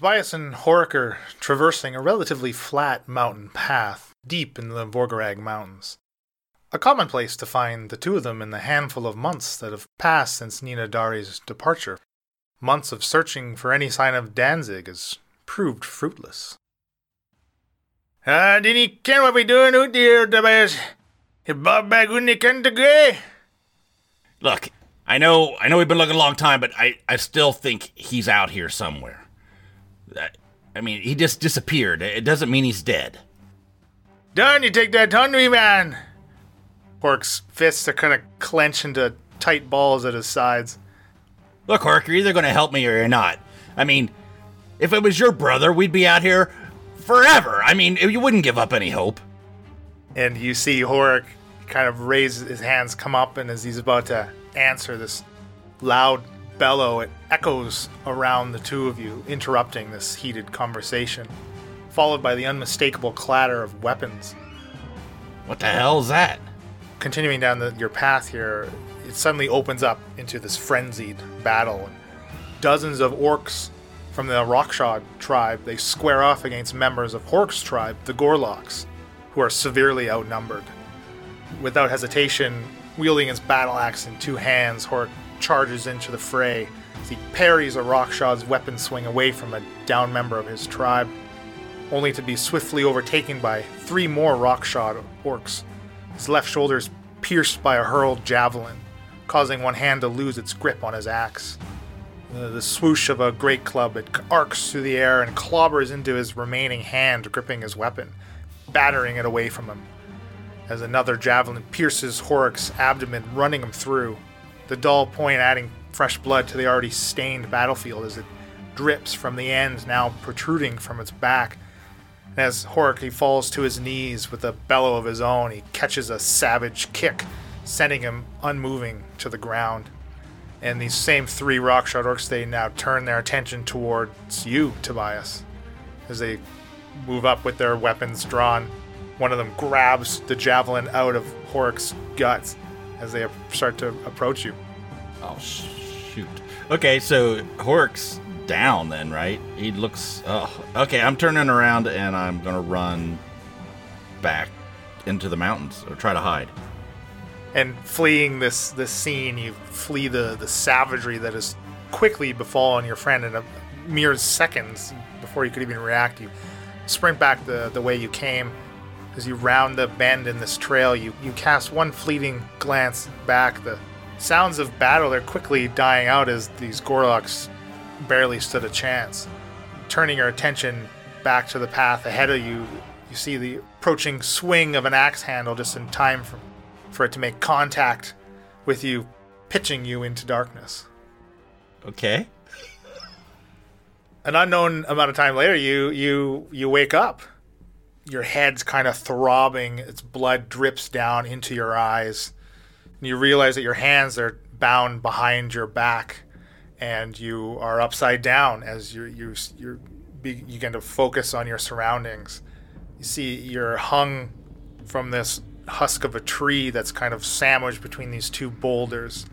Tobias and Horik are traversing a relatively flat mountain path deep in the Vorgarag Mountains. A common place to find the two of them in the handful of months that have passed since Nina Dari's departure. Months of searching for any sign of Danzig has proved fruitless. Uh, didn't ken what we doing out there, Tobias? You brought back ken to grey? Look, I know, I know we've been looking a long time, but I, I still think he's out here somewhere. I, mean, he just disappeared. It doesn't mean he's dead. Done, you take that me, man. Horik's fists are kind of clenched into tight balls at his sides. Look, Horik, you're either going to help me or you're not. I mean, if it was your brother, we'd be out here forever. I mean, you wouldn't give up any hope. And you see Horik kind of raise his hands, come up, and as he's about to answer this loud bellow, it echoes around the two of you, interrupting this heated conversation, followed by the unmistakable clatter of weapons. What the hell is that? Continuing down the, your path here, it suddenly opens up into this frenzied battle. Dozens of orcs from the Rockshod tribe, they square off against members of Horik's tribe, the Gorlocks, who are severely outnumbered. Without hesitation, wielding his battle axe in two hands, Hork charges into the fray he parries a Rockshod's weapon swing away from a down member of his tribe, only to be swiftly overtaken by three more Rockshod orcs. His left shoulder is pierced by a hurled javelin, causing one hand to lose its grip on his axe. The, the swoosh of a great club, it arcs through the air and clobbers into his remaining hand gripping his weapon, battering it away from him. As another javelin pierces Horik's abdomen, running him through, the dull point adding fresh blood to the already stained battlefield as it drips from the end now protruding from its back. And as Horik he falls to his knees with a bellow of his own, he catches a savage kick, sending him unmoving to the ground. And these same three Rockshod orcs, they now turn their attention towards you, Tobias, as they move up with their weapons drawn. One of them grabs the javelin out of Horik's guts as they start to approach you. Oh, shoot. Okay, so Horik's down then, right? He looks. Oh, okay. I'm turning around and I'm gonna run back into the mountains or try to hide and fleeing this this scene, you flee the the savagery that has quickly befallen your friend in a mere seconds before you could even react. You sprint back the the way you came. As you round the bend in this trail, you you cast one fleeting glance back. The sounds of battle are quickly dying out as these Gorlocks barely stood a chance. Turning your attention back to the path ahead of you, you see the approaching swing of an axe handle just in time for for it to make contact with you, pitching you into darkness. Okay. An unknown amount of time later, you you you wake up. Your head's kind of throbbing. Its blood drips down into your eyes. You realize that your hands are bound behind your back, and you are upside down as you you you begin to focus on your surroundings. You see you're hung from this husk of a tree that's kind of sandwiched between these two boulders.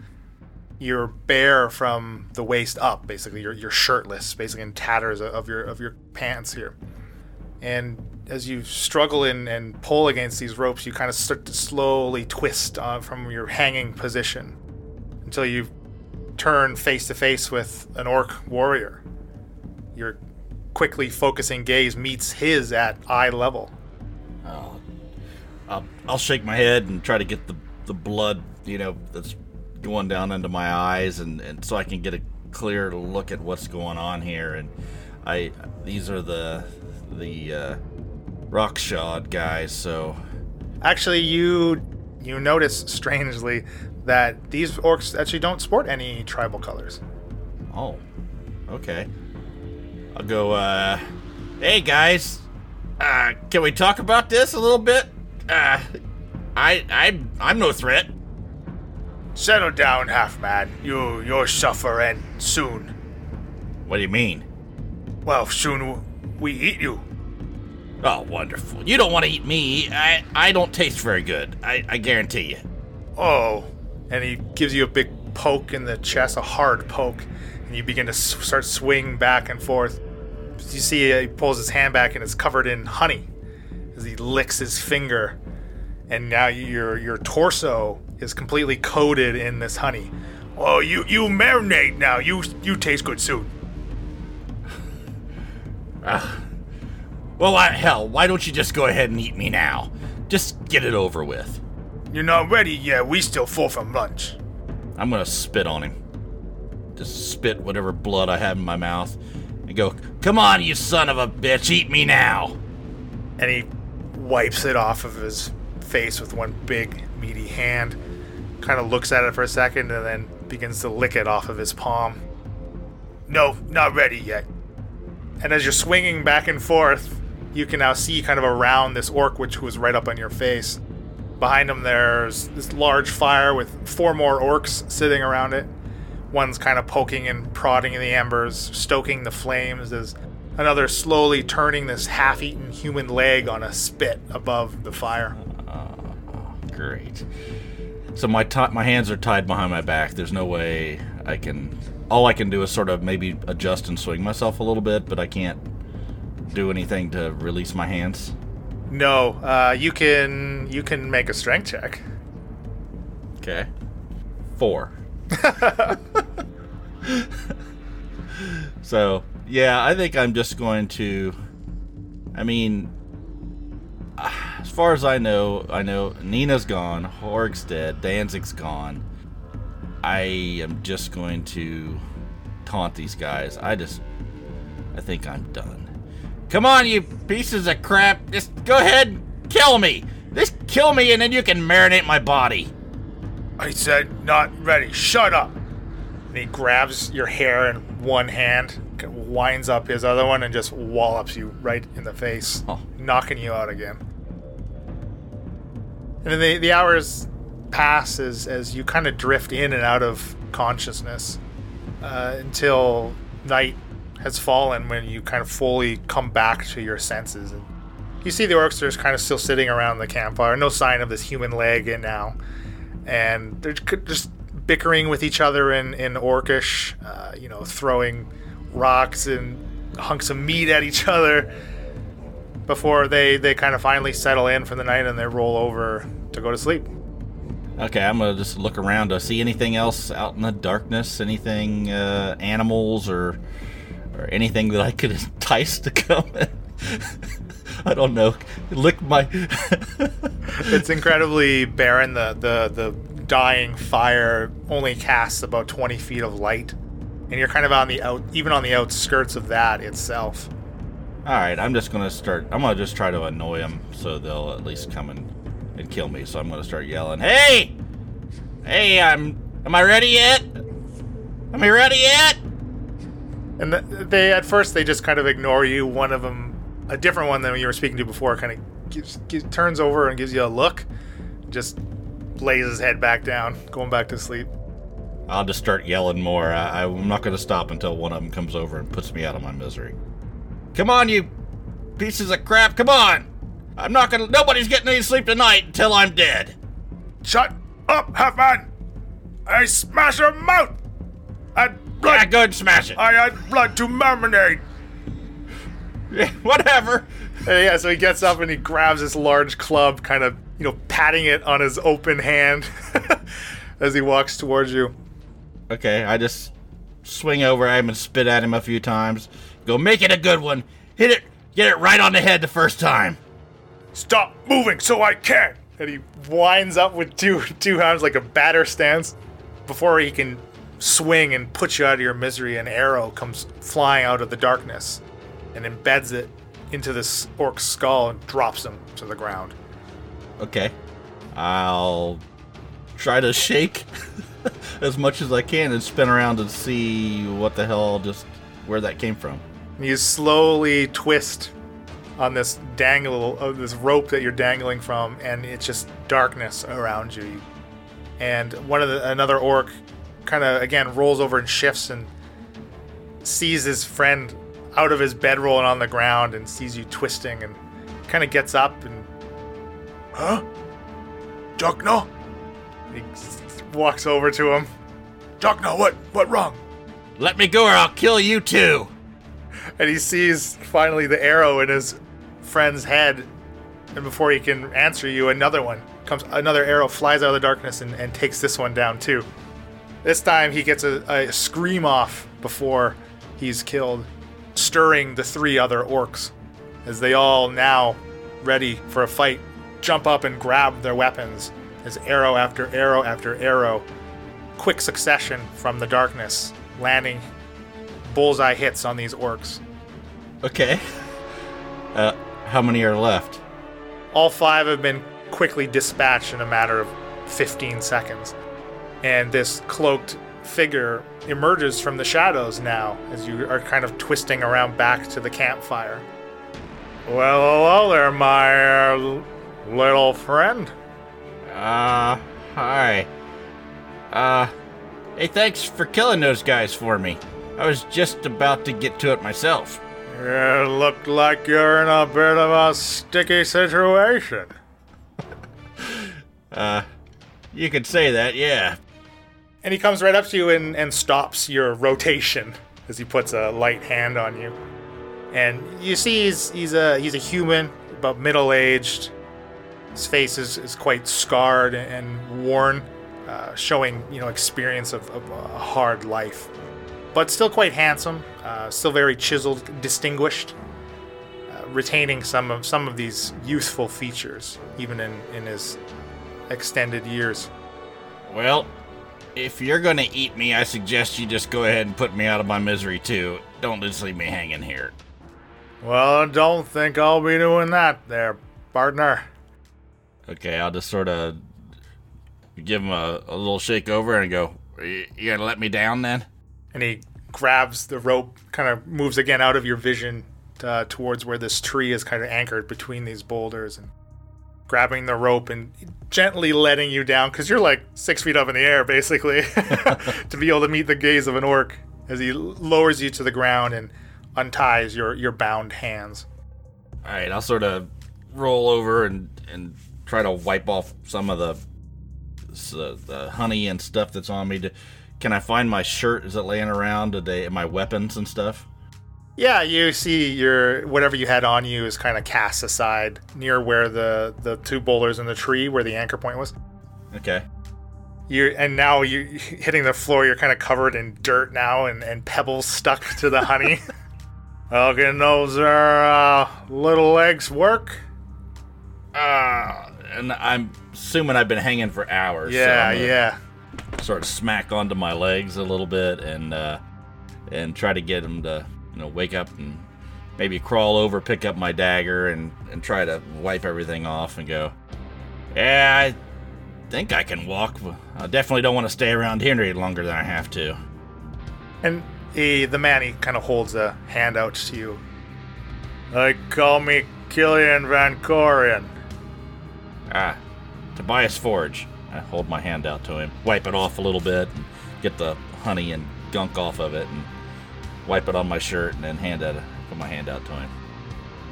You're bare from the waist up, basically. You're, you're shirtless, basically in tatters of your of your pants here. And as you struggle in and pull against these ropes, you kind of start to slowly twist uh, from your hanging position until you turn face to face with an orc warrior. Your quickly focusing gaze meets his at eye level. I'll, I'll shake my head and try to get the, the blood, you know, that's going down into my eyes, and, and so I can get a clear look at what's going on here. And I these are the the uh, Rockshod guys, so actually you you notice strangely that these orcs actually don't sport any tribal colors. Oh, okay. I'll go. uh Hey guys, uh, can we talk about this a little bit? Uh, I, I, I'm no threat. Settle down, half man. You, you'll suffer and soon. What do you mean? Well, soon we eat you. Oh, wonderful. You don't want to eat me. I, I don't taste very good. I, I guarantee you. Oh. And he gives you a big poke in the chest, a hard poke, and you begin to s- start swing back and forth. you see uh, he pulls his hand back and it's covered in honey as he licks his finger, and now your your torso is completely coated in this honey. Oh, you you marinate now. You you taste good soon. Well, I, hell, why don't you just go ahead and eat me now? Just get it over with. You're not ready yet. We still full from lunch. I'm gonna spit on him. Just spit whatever blood I have in my mouth and go, Come on, you son of a bitch, eat me now. And he wipes it off of his face with one big meaty hand. Kind of looks at it for a second and then begins to lick it off of his palm. No, not ready yet. And as you're swinging back and forth, you can now see kind of around this orc, which was right up on your face. Behind him, there's this large fire with four more orcs sitting around it. One's kind of poking and prodding in the embers, stoking the flames as another slowly turning this half eaten human leg on a spit above the fire. Uh, great. So my ti my hands are tied behind my back. There's no way I can. All I can do is sort of maybe adjust and swing myself a little bit, but I can't do anything to release my hands. No, uh, you can you can make a strength check. Okay. Four. so yeah, I think I'm just going to. I mean, as far as I know, I know Nina's gone, Horik's dead, Danzig's gone. I am just going to taunt these guys. I just, I think I'm done. Come on, you pieces of crap! Just go ahead, and kill me. Just kill me, and then you can marinate my body. I said not ready. Shut up. And he grabs your hair in one hand, winds up his other one, and just wallops you right in the face, Oh. knocking you out again. And then the, the hours pass as, as you kind of drift in and out of consciousness uh, until night has fallen when you kind of fully come back to your senses. And you see the orcs just kind of still sitting around the campfire, no sign of this human leg in now. And they're just bickering with each other in, in orcish, uh, you know, throwing rocks and hunks of meat at each other before they, they kind of finally settle in for the night and they roll over to go to sleep. Okay, I'm gonna just look around. I see anything else out in the darkness? Anything, uh, animals or or anything that I could entice to come? in? I don't know. Lick my. it's incredibly barren. The, the the dying fire only casts about 20 feet of light, and you're kind of on the out, even on the outskirts of that itself. All right, I'm just gonna start. I'm gonna just try to annoy them so they'll at least come and, and kill me. So I'm gonna start yelling, "Hey, hey, I'm. Am I ready yet? Am I ready yet?" And they at first they just kind of ignore you. One of them, a different one than you were speaking to before, kind of gives, gives turns over and gives you a look, just lays his head back down, going back to sleep. I'll just start yelling more. I, I'm not gonna stop until one of them comes over and puts me out of my misery. Come on, you pieces of crap! Come on! I'm not gonna. Nobody's getting any sleep tonight until I'm dead. Shut up, Halfman. I smash your mouth. I blood. Yeah, go ahead and smash it. I had blood to marinate. Whatever. And yeah, so he gets up and he grabs this large club, kind of you know patting it on his open hand as he walks towards you. Okay, I just swing over at him and spit at him a few times. Go make it a good one. Hit it. Get it right on the head the first time. Stop moving so I can. and he winds up with two two hands like a batter stance before he can swing and put you out of your misery an arrow comes flying out of the darkness and embeds it into this orc's skull and drops him to the ground Okay. I'll try to shake as much as I can and spin around and see what the hell just where that came from. you slowly twist on this dangle of this rope that you're dangling from and it's just darkness around you and one of the another orc kind of again rolls over and shifts and sees his friend out of his bedroll and on the ground and sees you twisting and kind of gets up and Huh? Duckno? he walks over to him Duckno, what? What wrong? Let me go or I'll kill you too. and he sees finally the arrow in his friend's head. And before he can answer you, another one comes. Another arrow flies out of the darkness and, and takes this one down too. This time he gets a, a scream off before he's killed, stirring the three other orcs as they all now ready for a fight jump up and grab their weapons as arrow after arrow after arrow, quick succession from the darkness, landing bullseye hits on these orcs. Okay. Uh, how many are left? All five have been quickly dispatched in a matter of 15 seconds. And this cloaked figure emerges from the shadows now as you are kind of twisting around back to the campfire. Well, hello there, my uh, little friend. Uh, hi. Uh, hey, thanks for killing those guys for me. I was just about to get to it myself. You look like you're in a bit of a sticky situation. Uh, you could say that, yeah. And he comes right up to you and, and stops your rotation as he puts a light hand on you. And you see he's he's a he's a human, about middle aged. His face is, is quite scarred and worn, uh, showing you know experience of, of a hard life, but still quite handsome, uh, still very chiseled, distinguished, uh, retaining some of some of these youthful features even in in his extended years. Well, if you're gonna eat me, I suggest you just go ahead and put me out of my misery too. Don't just leave me hanging here. Well, I don't think I'll be doing that there, partner. Okay, I'll just sort of give him a, a little shake over and go, you, you gonna let me down then? And he grabs the rope, kind of moves again out of your vision uh, towards where this tree is kind of anchored between these boulders and grabbing the rope and gently letting you down because you're like six feet up in the air basically to be able to meet the gaze of an orc as he lowers you to the ground and unties your, your bound hands. All right, I'll sort of roll over and and try to wipe off some of the s- uh, the honey and stuff that's on me. Can I find my shirt? Is it laying around? Did they my weapons and stuff? Yeah, you see your whatever you had on you is kind of cast aside near where the the two boulders in the tree where the anchor point was. Okay. You and now you hitting the floor. You're kind of covered in dirt now and, and pebbles stuck to the honey. well, can those uh, little legs work? Uh, and I'm assuming I've been hanging for hours. Yeah, I'm yeah. Sort of smack onto my legs a little bit and uh, and try to get him to you know wake up and maybe crawl over, pick up my dagger and and try to wipe everything off and go. Yeah, I think I can walk. but I definitely don't want to stay around here any longer than I have to. And he, the man, he kind of holds a hand out to you. They call me Killian Van Corian. Ah, Tobias Forge. I hold my hand out to him, wipe it off a little bit, and get the honey and gunk off of it, and wipe it on my shirt, and then hand it, put my hand out to him.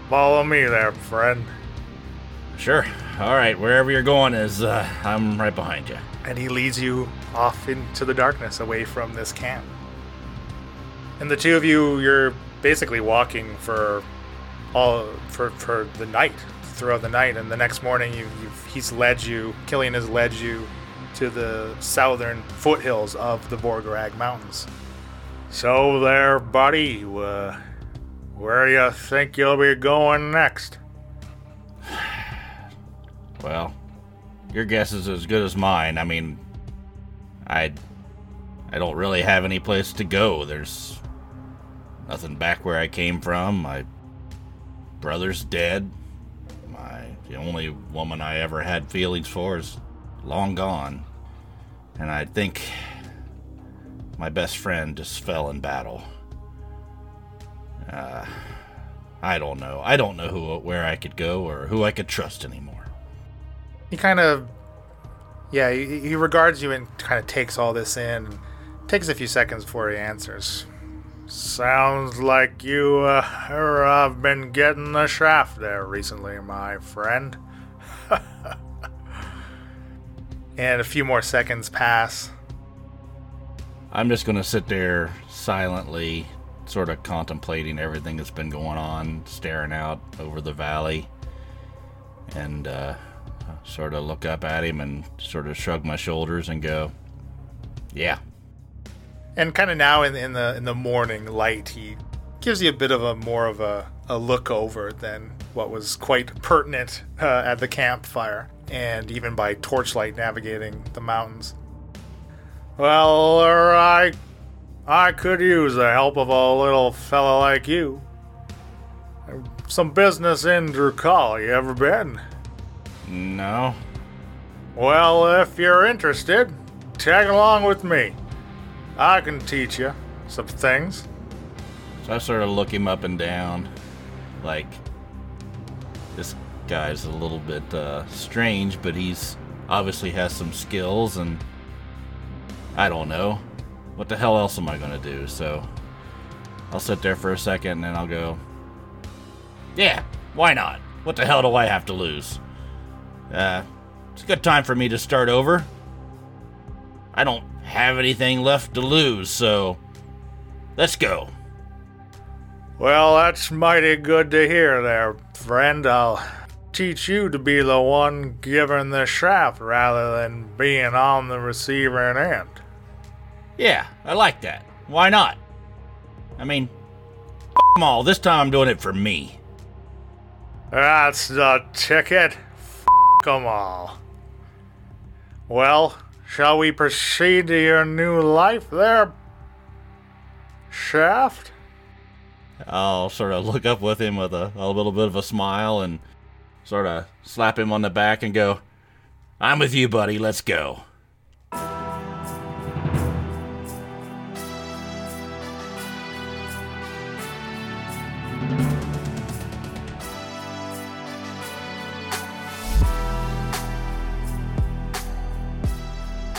Follow me there, friend. Sure. All right. Wherever you're going is, uh, I'm right behind you. and he leads you off into the darkness away from this camp. And the two of you, you're basically walking for all for for the night throughout the night. And the next morning, you you've, he's led you. Killian has led you to the southern foothills of the Borgarag Mountains. So there, buddy. Uh, where you think you'll be going next? Well, your guess is as good as mine. I mean, I, I don't really have any place to go. There's nothing back where I came from. My brother's dead. My the only woman I ever had feelings for is long gone, and I think my best friend just fell in battle. Uh, I don't know. I don't know who where I could go or who I could trust anymore. he kind of yeah he, he regards you and kind of takes all this in and takes a few seconds before he answers sounds like you uh, have been getting the shaft there recently my friend and a few more seconds pass I'm just gonna sit there silently, sort of contemplating everything that's been going on, staring out over the valley, and uh, sort of look up at him and sort of shrug my shoulders and go, "Yeah." And kind of now in, in the in the morning light, he gives you a bit of a more of a, a look over than what was quite pertinent uh, at the campfire, and even by torchlight navigating the mountains. Well, I I could use the help of a little fella like you. Some business in Drukal, you ever been? No. Well, if you're interested, tag along with me. I can teach you some things. So I sort of look him up and down, like this guy's a little bit uh, strange, but he's obviously has some skills, and I don't know what the hell else am I gonna do? So I'll sit there for a second, and then I'll go. Yeah, why not? What the hell do I have to lose? Uh, it's a good time for me to start over. I don't have anything left to lose, so let's go. Well, that's mighty good to hear there, friend. I'll teach you to be the one giving the shaft rather than being on the receiving end. Yeah, I like that. Why not? I mean, f them all. This time I'm doing it for me. That's the ticket. F them all. Well, shall we proceed to your new life there, Shaft? I'll sort of look up with him with a, a little bit of a smile and sort of slap him on the back and go, I'm with you, buddy. Let's go.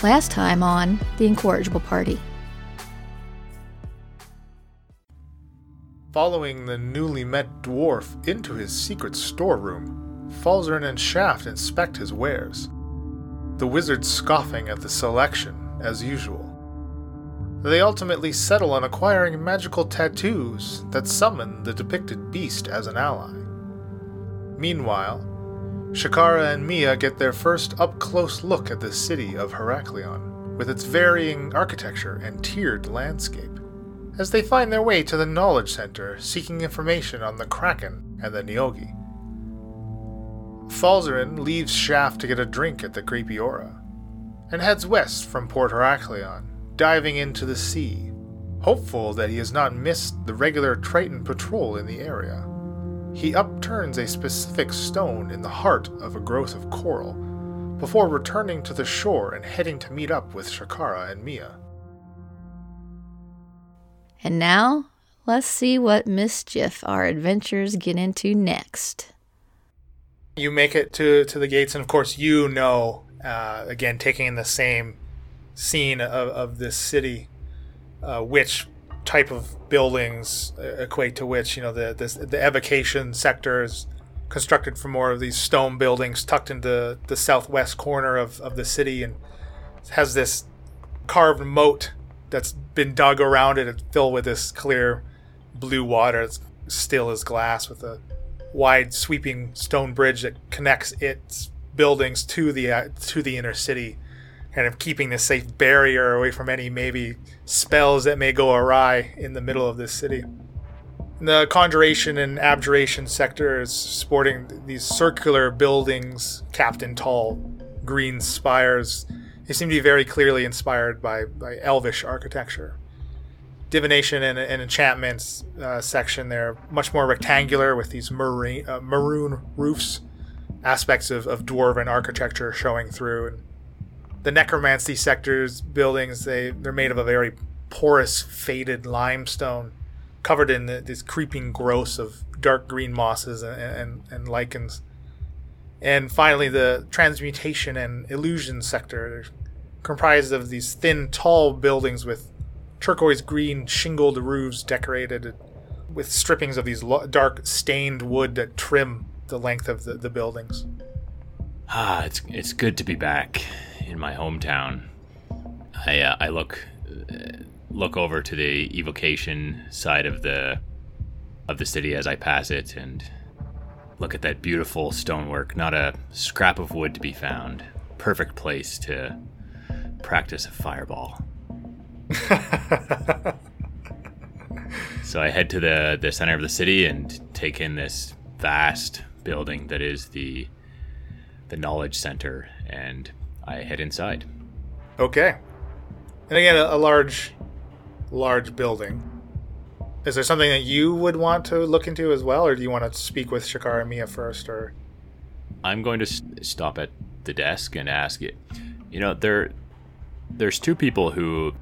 Last time on The Incorrigible Party. Following the newly met dwarf into his secret storeroom, Falzarin and Shaft inspect his wares. The wizard scoffing at the selection, as usual. They ultimately settle on acquiring magical tattoos that summon the depicted beast as an ally. Meanwhile, Shakara and Mia get their first up close look at the city of Heraklion, with its varying architecture and tiered landscape, as they find their way to the Knowledge Center seeking information on the Kraken and the Nyogi. Falzarin leaves Shaft to get a drink at the Creepy Aura, and heads west from Port Heraklion, diving into the sea, hopeful that he has not missed the regular Triton patrol in the area he upturns a specific stone in the heart of a growth of coral, before returning to the shore and heading to meet up with Shakara and Mia. And now, let's see what mischief our adventurers get into next. You make it to, to the gates, and of course, you know, uh, again, taking in the same scene of, of this city, uh, which type of buildings uh, equate to which you know the this, the evocation sector is constructed from more of these stone buildings tucked into the southwest corner of, of the city and has this carved moat that's been dug around it and filled with this clear blue water it's still as glass with a wide sweeping stone bridge that connects its buildings to the uh, to the inner city kind of keeping this safe barrier away from any maybe spells that may go awry in the middle of this city. The conjuration and abjuration sector is sporting these circular buildings capped in tall green spires. They seem to be very clearly inspired by, by elvish architecture. Divination and, and enchantments uh, section there, much more rectangular with these marine, uh, maroon roofs, aspects of, of dwarven architecture showing through. And the necromancy sectors buildings they they're made of a very porous faded limestone covered in these creeping growths of dark green mosses and, and, and lichens. And finally the transmutation and illusion sector they're comprised of these thin tall buildings with turquoise green shingled roofs decorated with strippings of these lo- dark stained wood that trim the length of the, the buildings. Ah, it's it's good to be back in my hometown. I uh, I look uh, look over to the evocation side of the of the city as I pass it and look at that beautiful stonework. Not a scrap of wood to be found. Perfect place to practice a fireball. so I head to the the center of the city and take in this vast building that is the the knowledge center and I head inside. Okay. And again, a, a large, large building. Is there something that you would want to look into as well, or do you want to speak with Shakara and Mia first, or? I'm going to s- stop at the desk and ask it. You know, there, there's two people who,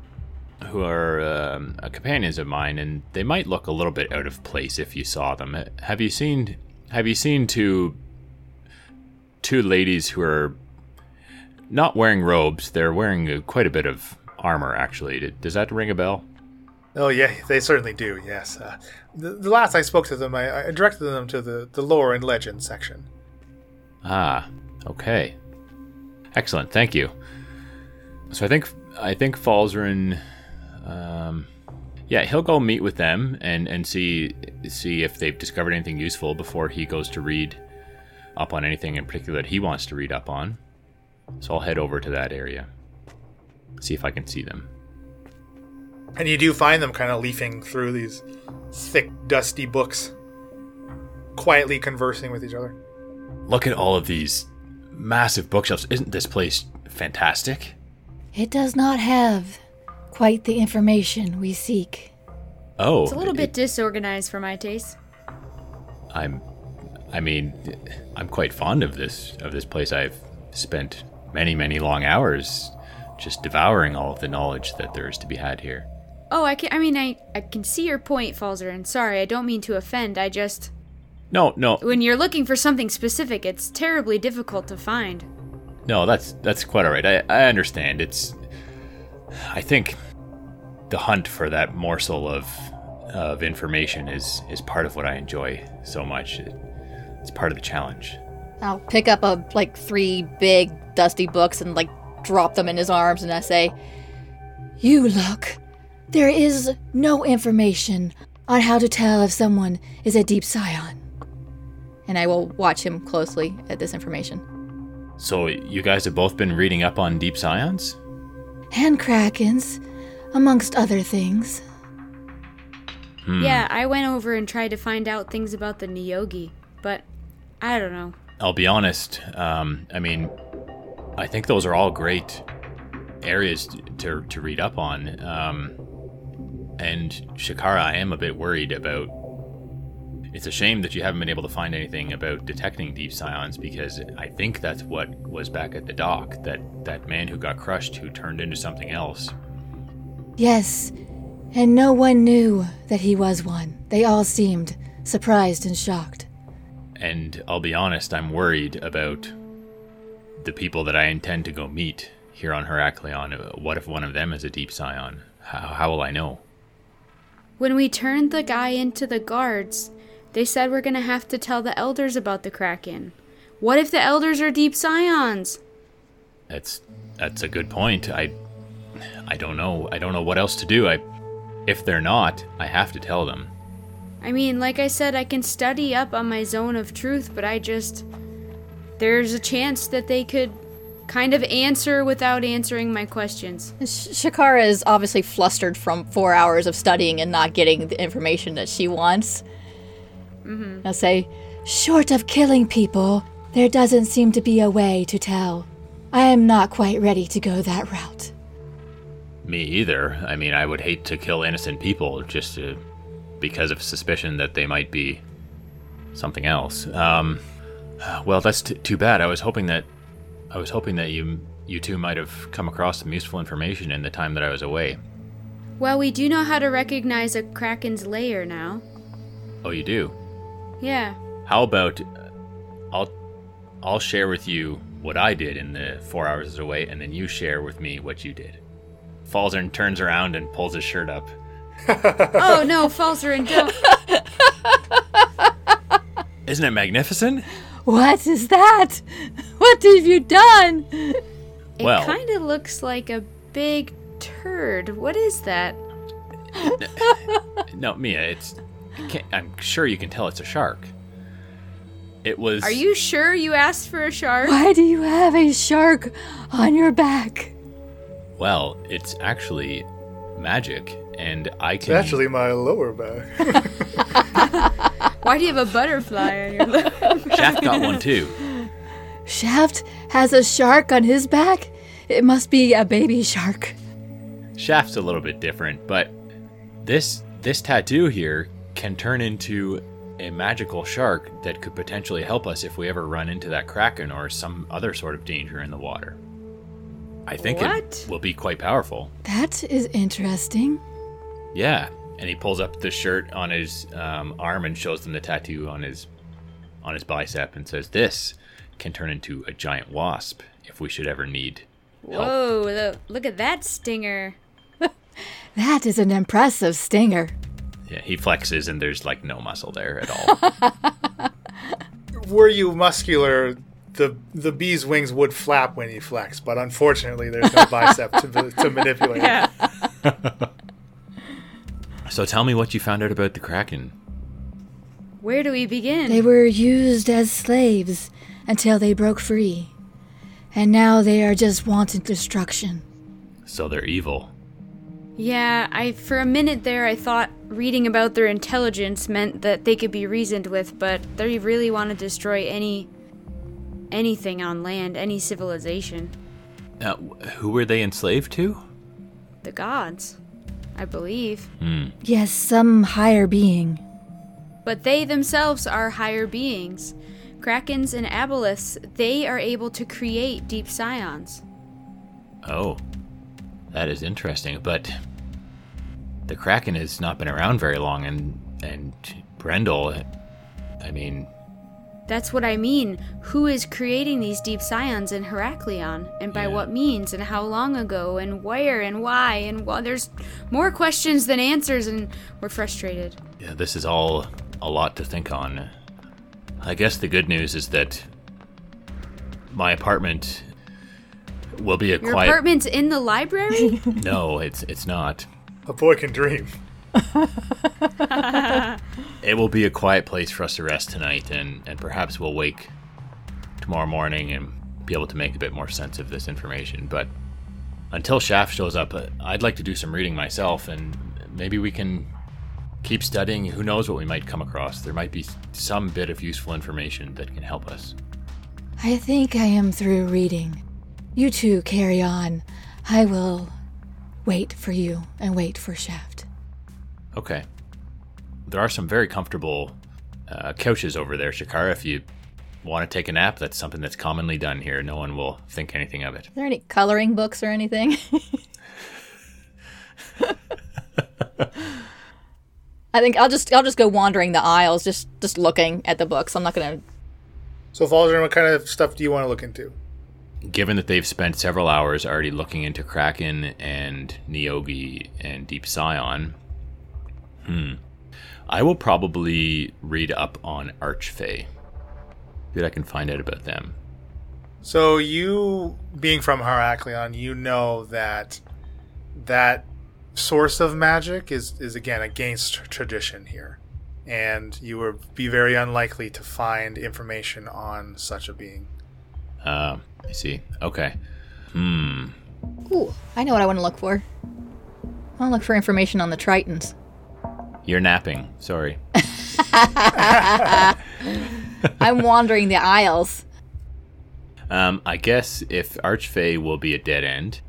who are um, companions of mine, and they might look a little bit out of place if you saw them. Have you seen? Have you seen two, two ladies who are not wearing robes? They're wearing uh, quite a bit of armor, actually. Did- Does that ring a bell? Oh yeah, they certainly do. Yes. Uh, the, the last I spoke to them, I, I directed them to the the lore and legend section. Ah, okay. Excellent, thank you. So I think I think Falzarin, um, yeah, he'll go meet with them and and see see if they've discovered anything useful before he goes to read up on anything in particular that he wants to read up on. So I'll head over to that area, see if I can see them. And you do find them kind of leafing through these thick, dusty books, quietly conversing with each other. Look at all of these massive bookshelves. Isn't this place fantastic? It does not have quite the information we seek. Oh, It's a little it- bit disorganized for my taste. I'm I mean I'm quite fond of this of this place. I've spent many, many long hours just devouring all of the knowledge that there is to be had here. Oh, I can. I mean, I I can see your point, Falzer. And sorry, I don't mean to offend. I just No, no, when you're looking for something specific, it's terribly difficult to find. no, that's that's quite all right. I, I understand. It's I think the hunt for that morsel of of information is is part of what I enjoy so much. It, it's part of the challenge. I'll pick up a like three big dusty books and like drop them in his arms and I say, "You look. There is no information on how to tell if someone is a deep scion." And I will watch him closely at this information. So you guys have both been reading up on deep scions? And krakens, amongst other things. Hmm. Yeah, I went over and tried to find out things about the Nyogi, but I don't know. I'll be honest. Um, I mean, I think those are all great areas to, to read up on. Um, and Shakara, I am a bit worried about. It's a shame that you haven't been able to find anything about detecting deep scions because I think that's what was back at the dock. That that man who got crushed, who turned into something else. Yes, and no one knew that he was one. They all seemed surprised and shocked. And I'll be honest, I'm worried about the people that I intend to go meet here on Heraklion. What if one of them is a deep scion? How, how will I know? When we turned the guy into the guards, they said we're gonna have to tell the elders about the Kraken. What if the elders are deep scions? That's that's a good point. I I don't know. I don't know what else to do. I if they're not, I have to tell them. I mean, like I said, I can study up on my zone of truth, but I just. There's a chance that they could kind of answer without answering my questions. Sh- Shakara is obviously flustered from four hours of studying and not getting the information that she wants. Mm-hmm. I'll say, short of killing people, there doesn't seem to be a way to tell. I am not quite ready to go that route. Me either. I mean, I would hate to kill innocent people just to, because of suspicion that they might be something else. Um, well, that's t- too bad. I was hoping that I was hoping that you you two might have come across some useful information in the time that I was away. Well, we do know how to recognize a Kraken's lair now. Oh, you do. Yeah. How about uh, I'll I'll share with you what I did in the four hours away, and then you share with me what you did. Falzarin turns around and pulls his shirt up. Oh no, Falzarin, don't. Isn't it magnificent? What is that? What have you done? It Well- kind of looks like a big turd. What is that? no, Mia, it's. I'm sure you can tell it's a shark. It was. Are you sure you asked for a shark? Why do you have a shark on your back? Well, it's actually magic, and I It's can. actually my lower back. Why do you have a butterfly on your lip? Shaft got one too. Shaft has a shark on his back? It must be a baby shark. Shaft's a little bit different, but this this tattoo here can turn into a magical shark that could potentially help us if we ever run into that kraken or some other sort of danger in the water. I think What? it will be quite powerful. That is interesting. Yeah, and he pulls up the shirt on his um, arm and shows them the tattoo on his on his bicep and says, "This can turn into a giant wasp if we should ever need help." Whoa, lo- look at that stinger. That is an impressive stinger. Yeah, he flexes and there's like no muscle there at all. Were you muscular, the the bee's wings would flap when you flex, but unfortunately, there's no bicep to, to manipulate. Yeah. So tell me what you found out about the kraken. Where do we begin? They were used as slaves until they broke free. And now they are just wanting destruction. So they're evil. Yeah, I for a minute there I thought reading about their intelligence meant that they could be reasoned with, but they really want to destroy any anything on land, any civilization. Now, who were they enslaved to? The gods, I believe. Hmm. Yes, some higher being. But they themselves are higher beings. Krakens and aboleths, they are able to create deep scions. Oh, that is interesting. But the kraken has not been around very long, and and Brendel, I mean, That's what I mean. Who is creating these deep scions in Heraklion? And by Yeah. what means? And how long ago? And where? And why? And well, there's more questions than answers, and we're frustrated. yeah, this is all a lot to think on. I guess the good news is that my apartment will be a Your quiet. apartment's in the library? No, it's it's not. A boy can dream. It will be a quiet place for us to rest tonight, and, and perhaps we'll wake tomorrow morning and be able to make a bit more sense of this information. But until Shaft shows up, uh, I'd like to do some reading myself, and maybe we can keep studying. Who knows what we might come across? There might be some bit of useful information that can help us. I think I am through reading. You two carry on. I will wait for you and wait for Shaft. Okay. There are some very comfortable uh, couches over there, Shakara. If you want to take a nap, that's something that's commonly done here. No one will think anything of it. Are there any coloring books or anything? I think I'll just I'll just go wandering the aisles, just just looking at the books. I'm not gonna. So, Falzarin, what kind of stuff do you want to look into? Given that they've spent several hours already looking into Kraken and Nyogi and Deep Scion, hmm, I will probably read up on Archfey. See what I can find out about them. So, you being from Heraklion, you know that that source of magic is, is again against tradition here. And you would be very unlikely to find information on such a being. Uh, I see. Okay. Hmm. Ooh, I know what I want to look for. I want to look for information on the Tritons. You're napping. Sorry. I'm wandering the aisles. Um, I guess if Archfey will be a dead end,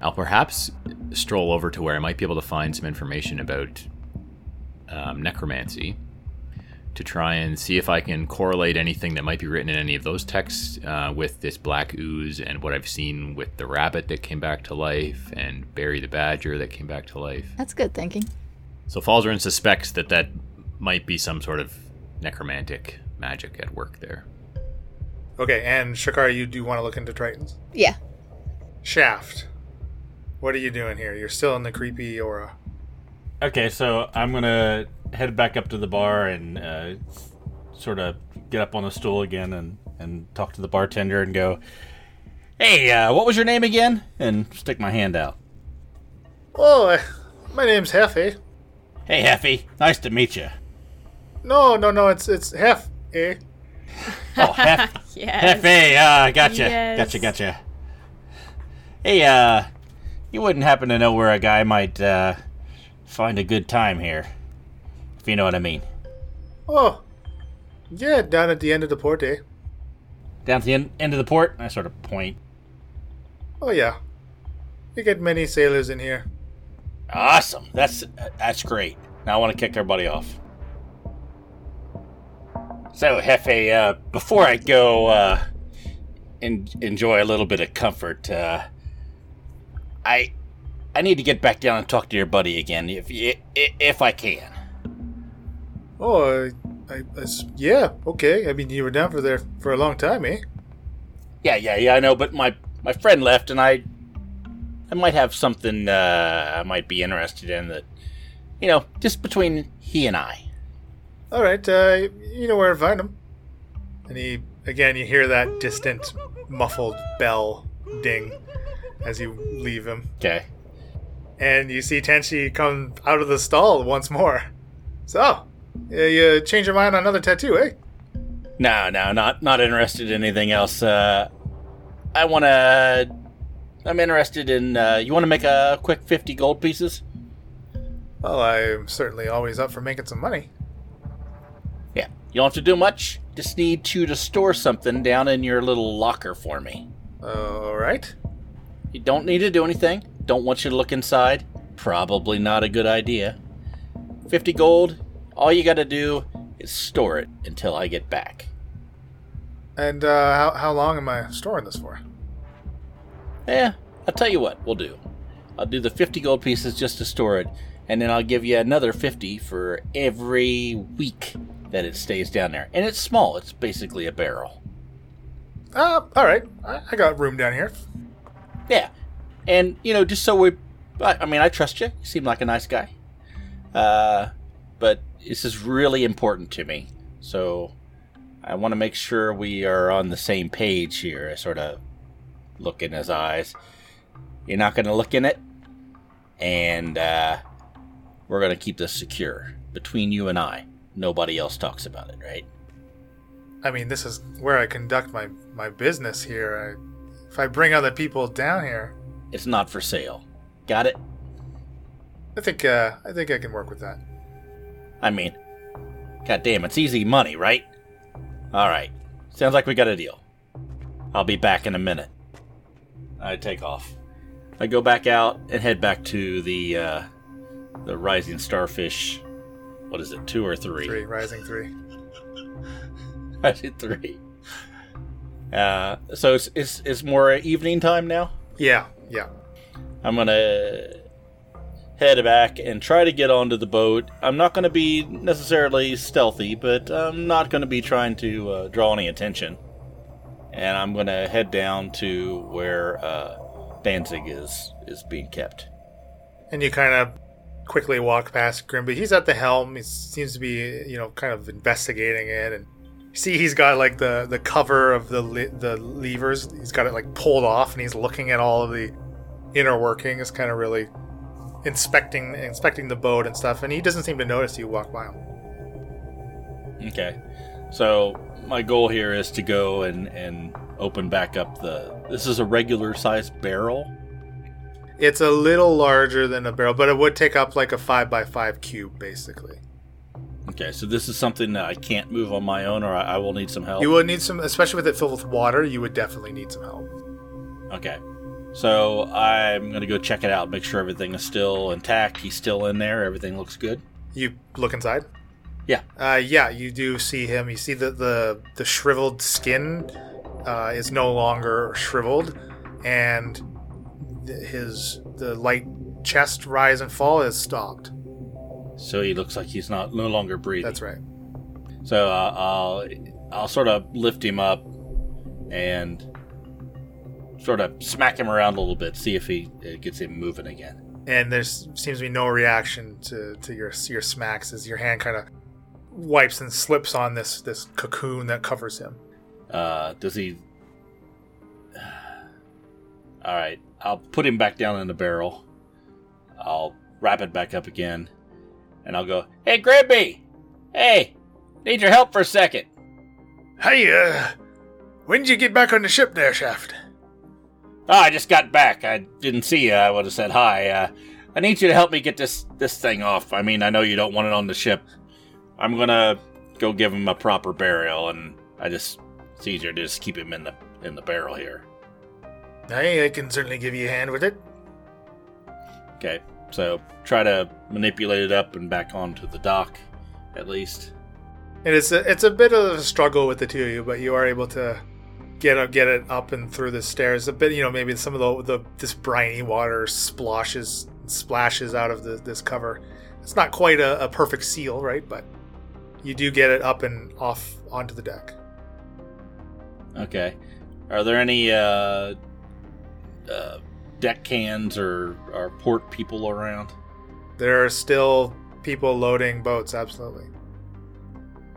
I'll perhaps stroll over to where I might be able to find some information about um, necromancy to try and see if I can correlate anything that might be written in any of those texts uh, with this black ooze and what I've seen with the rabbit that came back to life and Barry the badger that came back to life. That's good thinking. So Falzarin suspects that that might be some sort of necromantic magic at work there. Okay, and Shakar, you do want to look into Tritons? Yeah. Shaft. What are you doing here? You're still in the creepy aura. Okay, so I'm gonna head back up to the bar and uh, sort of get up on the stool again and, and talk to the bartender and go, "Hey, uh, what was your name again?" And stick my hand out. Oh, uh, My name's Hefe. Hey, Heffy. Nice to meet you. No, no, no, it's it's Hef, eh? Oh, Heff. Yes. Hefe. Uh, gotcha. Yes. Gotcha. Gotcha. Hey, uh, you wouldn't happen to know where a guy might uh find a good time here, if you know what I mean? Oh, yeah, down at the end of the port, eh? Down to the end, end of the port. I sort of point. Oh yeah, we get many sailors in here. Awesome. That's that's great. Now I want to kick everybody off. So, Hefe, uh, before I go uh, and enjoy a little bit of comfort, uh, I I need to get back down and talk to your buddy again, if if I can. Oh, I, I, I yeah, okay. I mean, you were down for there for a long time, eh? Yeah, yeah, yeah. I know, but my my friend left, and I I might have something uh, I might be interested in that, you know, just between he and I. All right, uh, you know where to find him. And he, again, you hear that distant, muffled bell ding as you leave him. Okay. And you see Tenchi come out of the stall once more. So, you, you change your mind on another tattoo, eh? No, no, not not interested in anything else. Uh, I want to. I'm interested in. Uh, you want to make a quick fifty gold pieces? Well, I'm certainly always up for making some money. Yeah. You don't have to do much. Just need you to store something down in your little locker for me. All right. You don't need to do anything. Don't want you to look inside. Probably not a good idea. Fifty gold. All you got to do is store it until I get back. And uh, how, how long am I storing this for? Yeah, I'll tell you what we'll do. I'll do the 50 gold pieces just to store it, and then I'll give you another 50 for every week that it stays down there. And it's small, it's basically a barrel. Uh, all right. I, I got room down here. Yeah. And, you know, just so we. I, I mean, I trust you. You seem like a nice guy. Uh, but this is really important to me. So I want to make sure we are on the same page here. I sort of look in his eyes. You're not going to look in it. And uh, we're going to keep this secure between you and I. Nobody else talks about it, right? I mean, this is where I conduct my, my business here. I, if I bring other people down here, It's not for sale. Got it? I think uh, I think I can work with that. I mean, god damn, it's easy money, right? Alright. Sounds like we got a deal. I'll be back in a minute. I take off. I go back out and head back to the uh the rising starfish. What is it, two or three? Three, rising three. Rising three. Uh so it's it's it's more evening time now? Yeah, yeah. I'm gonna head back and try to get onto the boat. I'm not gonna be necessarily stealthy, but I'm not gonna be trying to uh, draw any attention. And I'm gonna head down to where uh, Danzig is is being kept. And you kind of quickly walk past Grimby. He's at the helm. He seems to be, you know, kind of investigating it. And see, he's got like the the cover of the le- the levers. He's got it like pulled off, and he's looking at all of the inner workings, kind of really inspecting inspecting the boat and stuff. And he doesn't seem to notice you walk by him. Okay. So my goal here is to go and and open back up the. This is a regular sized barrel. It's a little larger than a barrel, but it would take up like a five by five cube, basically. Okay, so this is something that I can't move on my own, or I, I will need some help. You would need some, especially with it filled with water. You would definitely need some help. Okay. So I'm gonna go check it out, make sure everything is still intact. He's still in there. Everything looks good. You look inside. Yeah. Uh, yeah, you do see him. You see that the the shriveled skin uh, is no longer shriveled, and th- his the light chest rise and fall is stopped. So he looks like he's not no longer breathing. That's right. So uh, I'll I'll sort of lift him up and sort of smack him around a little bit, see if he it gets him moving again. And there seems to be no reaction to, to your your smacks as your hand kind of wipes and slips on this this cocoon that covers him. Uh, does he? All right, I'll put him back down in the barrel. I'll wrap it back up again, and I'll go, "Hey, Grimby, hey, need your help for a second. Hey, uh, when did you get back on the ship there, Shaft? Oh, I just got back. I didn't see you. I would have said hi. Uh, I need you to help me get this this thing off. I mean, I know you don't want it on the ship. I'm gonna go give him a proper burial, and I just it's easier to just keep him in the in the barrel here. Hey, I can certainly give you a hand with it. Okay, so try to manipulate it up and back onto the dock, at least. It is a, it's a bit of a struggle with the two of you, but you are able to get up, get it up and through the stairs. A bit, you know, maybe some of the, the this briny water splashes splashes out of the, this cover. It's not quite a, a perfect seal, right? But you do get it up and off onto the deck. Okay. Are there any uh, uh, deck cans or, or port people around? There are still people loading boats, absolutely.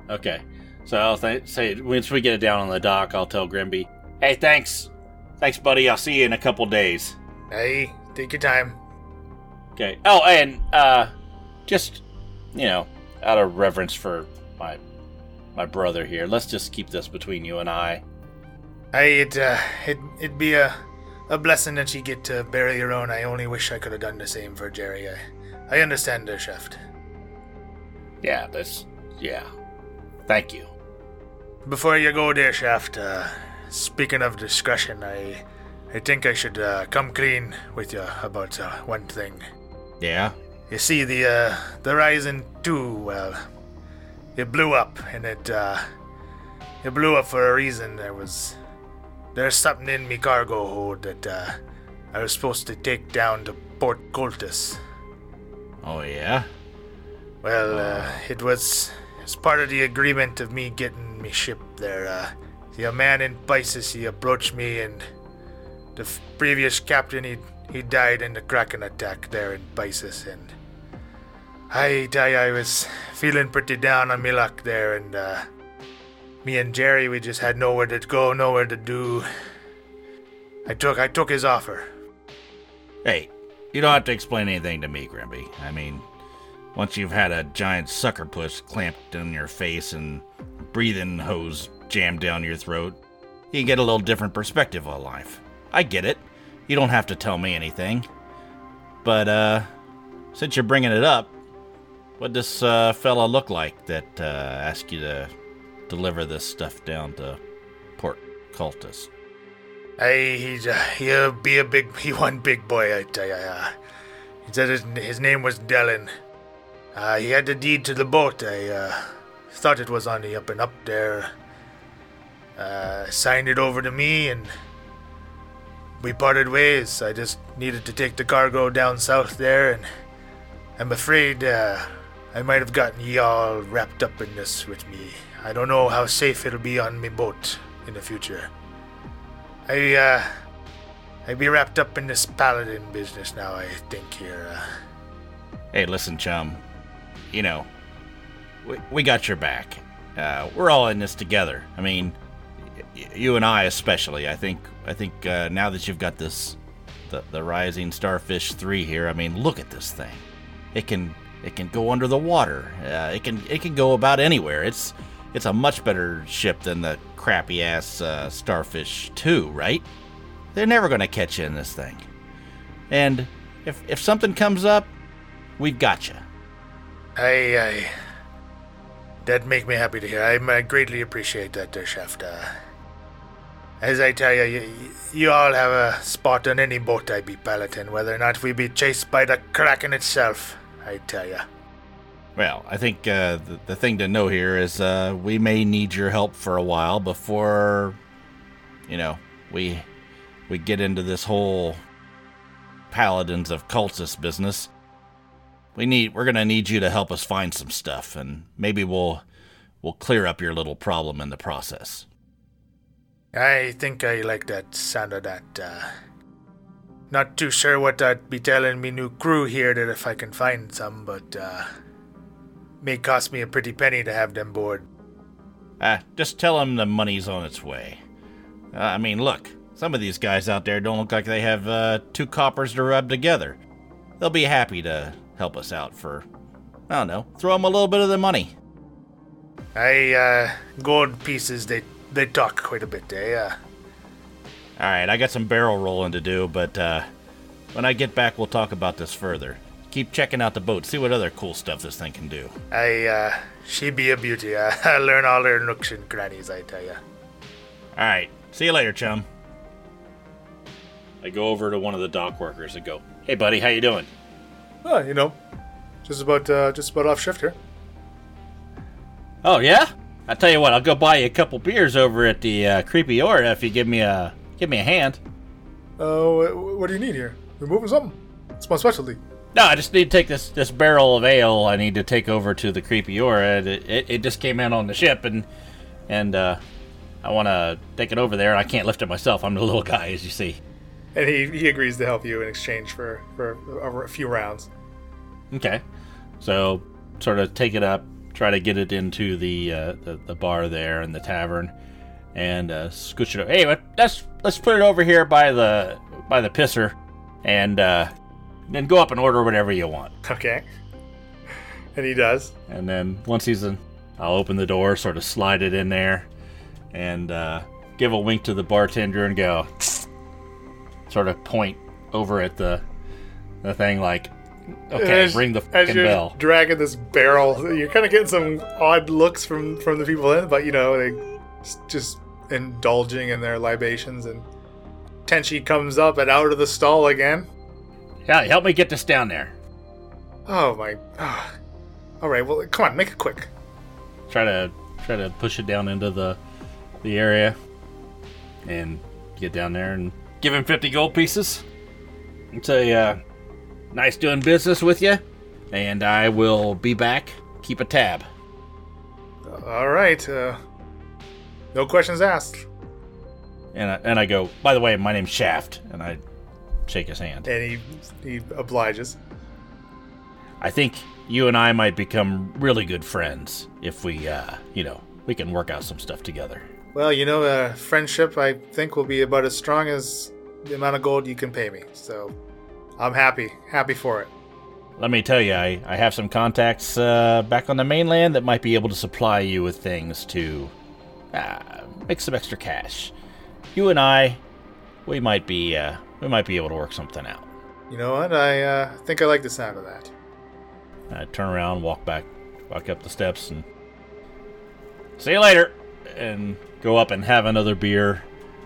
Okay. So I'll th- say once we get it down on the dock, I'll tell Grimby, "Hey, thanks, thanks, buddy. I'll see you in a couple days." Hey, take your time. Okay. Oh, and uh, just you know, out of reverence for my my brother here, let's just keep this between you and I. Hey, it, uh, it, it'd be a, a blessing that you get to bury your own. I only wish I could have done the same for Jerry. I, I understand the Shaft. Yeah, that's yeah. Thank you. Before you go there, Shaft, uh, speaking of discretion, I, I think I should uh, come clean with you about uh, one thing. Yeah? You see, the uh, the Rising 2, well, it blew up, and it uh, it blew up for a reason. There was there's something in me cargo hold that uh, I was supposed to take down to Port Cultus. Oh, yeah? Well, uh, it was it's part of the agreement of me getting me ship there. Uh, see, a man in Pisces, he approached me, and the f- previous captain, he he died in the Kraken attack there in Pisces, and I tell you, I was feeling pretty down on me luck there, and uh, me and Jerry, we just had nowhere to go, nowhere to do. I took I took his offer. Hey, you don't have to explain anything to me, Grimby. I mean, once you've had a giant sucker puss clamped in your face and breathing hose jammed down your throat, you get a little different perspective on life. I get it. You don't have to tell me anything. But, uh, since you're bringing it up, what this uh, fella look like that uh, asked you to deliver this stuff down to Port Cultus? Hey, he's uh, he'll be a big he one big boy, I tell. Uh, he said his, his name was Dellen. Uh, he had the deed to the boat. I uh, thought it was on the up and up there. Signed it over to me, and we parted ways. I just needed to take the cargo down south there, and I'm afraid uh, I might have gotten ye all wrapped up in this with me. I don't know how safe it'll be on me boat in the future. I, uh, I be wrapped up in this paladin business now, I think, here. Uh, Hey, listen, chum. You know, we, we got your back. Uh, we're all in this together. I mean, you and I especially. I think. I think uh, now that you've got this, the the Rising Starfish three here. I mean, look at this thing. It can it can go under the water. Uh, it can it can go about anywhere. It's it's a much better ship than the crappy ass uh, Starfish two, right? They're never gonna catch you in this thing. And if if something comes up, we've got you. I. That make me happy to hear. I, I greatly appreciate that, there, Shaft. Uh, as I tell you, you, you all have a spot on any boat I be piloting, whether or not we be chased by the Kraken itself. I tell you. Well, I think uh, the, the thing to know here is uh, we may need your help for a while before, you know, we we get into this whole paladins of cultist business. We need we're gonna need you to help us find some stuff, and maybe we'll we'll clear up your little problem in the process. I think I like that sound of that. Uh, not too sure what I'd be telling me new crew here that if I can find some, but uh, may cost me a pretty penny to have them board. Ah, just tell them the money's on its way. Uh, I mean, look, some of these guys out there don't look like they have uh, two coppers to rub together. They'll be happy to help us out for, I don't know, throw them a little bit of the money. I, uh, gold pieces, they, they talk quite a bit, eh? Uh, All right, I got some barrel rolling to do, but uh, when I get back, we'll talk about this further. Keep checking out the boat, see what other cool stuff this thing can do. I, uh, she be a beauty. Uh, I learn all her nooks and crannies, I tell ya. All right, see you later, chum. I go over to one of the dock workers and go, "Hey, buddy, how you doing?" Oh, you know, just about uh, just about off shift here. Oh yeah. I tell you what, I'll go buy you a couple beers over at the uh, Creepy Aura if you give me a give me a hand. Oh, uh, what do you need here? We're moving something. It's my specialty. No, I just need to take this this barrel of ale. I need to take over to the Creepy Aura. It, it, it just came in on the ship, and and uh, I want to take it over there. I can't lift it myself. I'm the little guy, as you see. And he, he agrees to help you in exchange for for a, a few rounds. Okay, so sort of take it up, try to get it into the uh, the, the bar there in the tavern, and uh, scooch it. Over. Hey, let's let's put it over here by the by the pisser, and uh, then go up and order whatever you want. Okay. And he does. And then once he's in, I'll open the door, sort of slide it in there, and uh, give a wink to the bartender and go, sort of point over at the the thing like, okay, As- ring the as fucking you're bell. Dragging this barrel, you're kind of getting some odd looks from from the people in, but you know they just indulging in their libations. And Tenchi comes up and out of the stall again. Yeah, help me get this down there. Oh my! ah. All right, well, come on, make it quick. Try to try to push it down into the the area, and get down there and give him fifty gold pieces. And say, uh, nice doing business with you, and I will be back. Keep a tab. All right, uh, no questions asked. And I, and I go, by the way, my name's Shaft, and I shake his hand. And he he obliges. I think you and I might become really good friends if we, uh, you know, we can work out some stuff together. Well, you know, uh, friendship I think will be about as strong as the amount of gold you can pay me. So I'm happy, happy for it. Let me tell you, I, I have some contacts uh, back on the mainland that might be able to supply you with things to uh, make some extra cash. You and I, we might be uh, we might be able to work something out. You know what? I uh, think I like the sound of that. I turn around, walk back, walk up the steps, and see you later, and go up and have another beer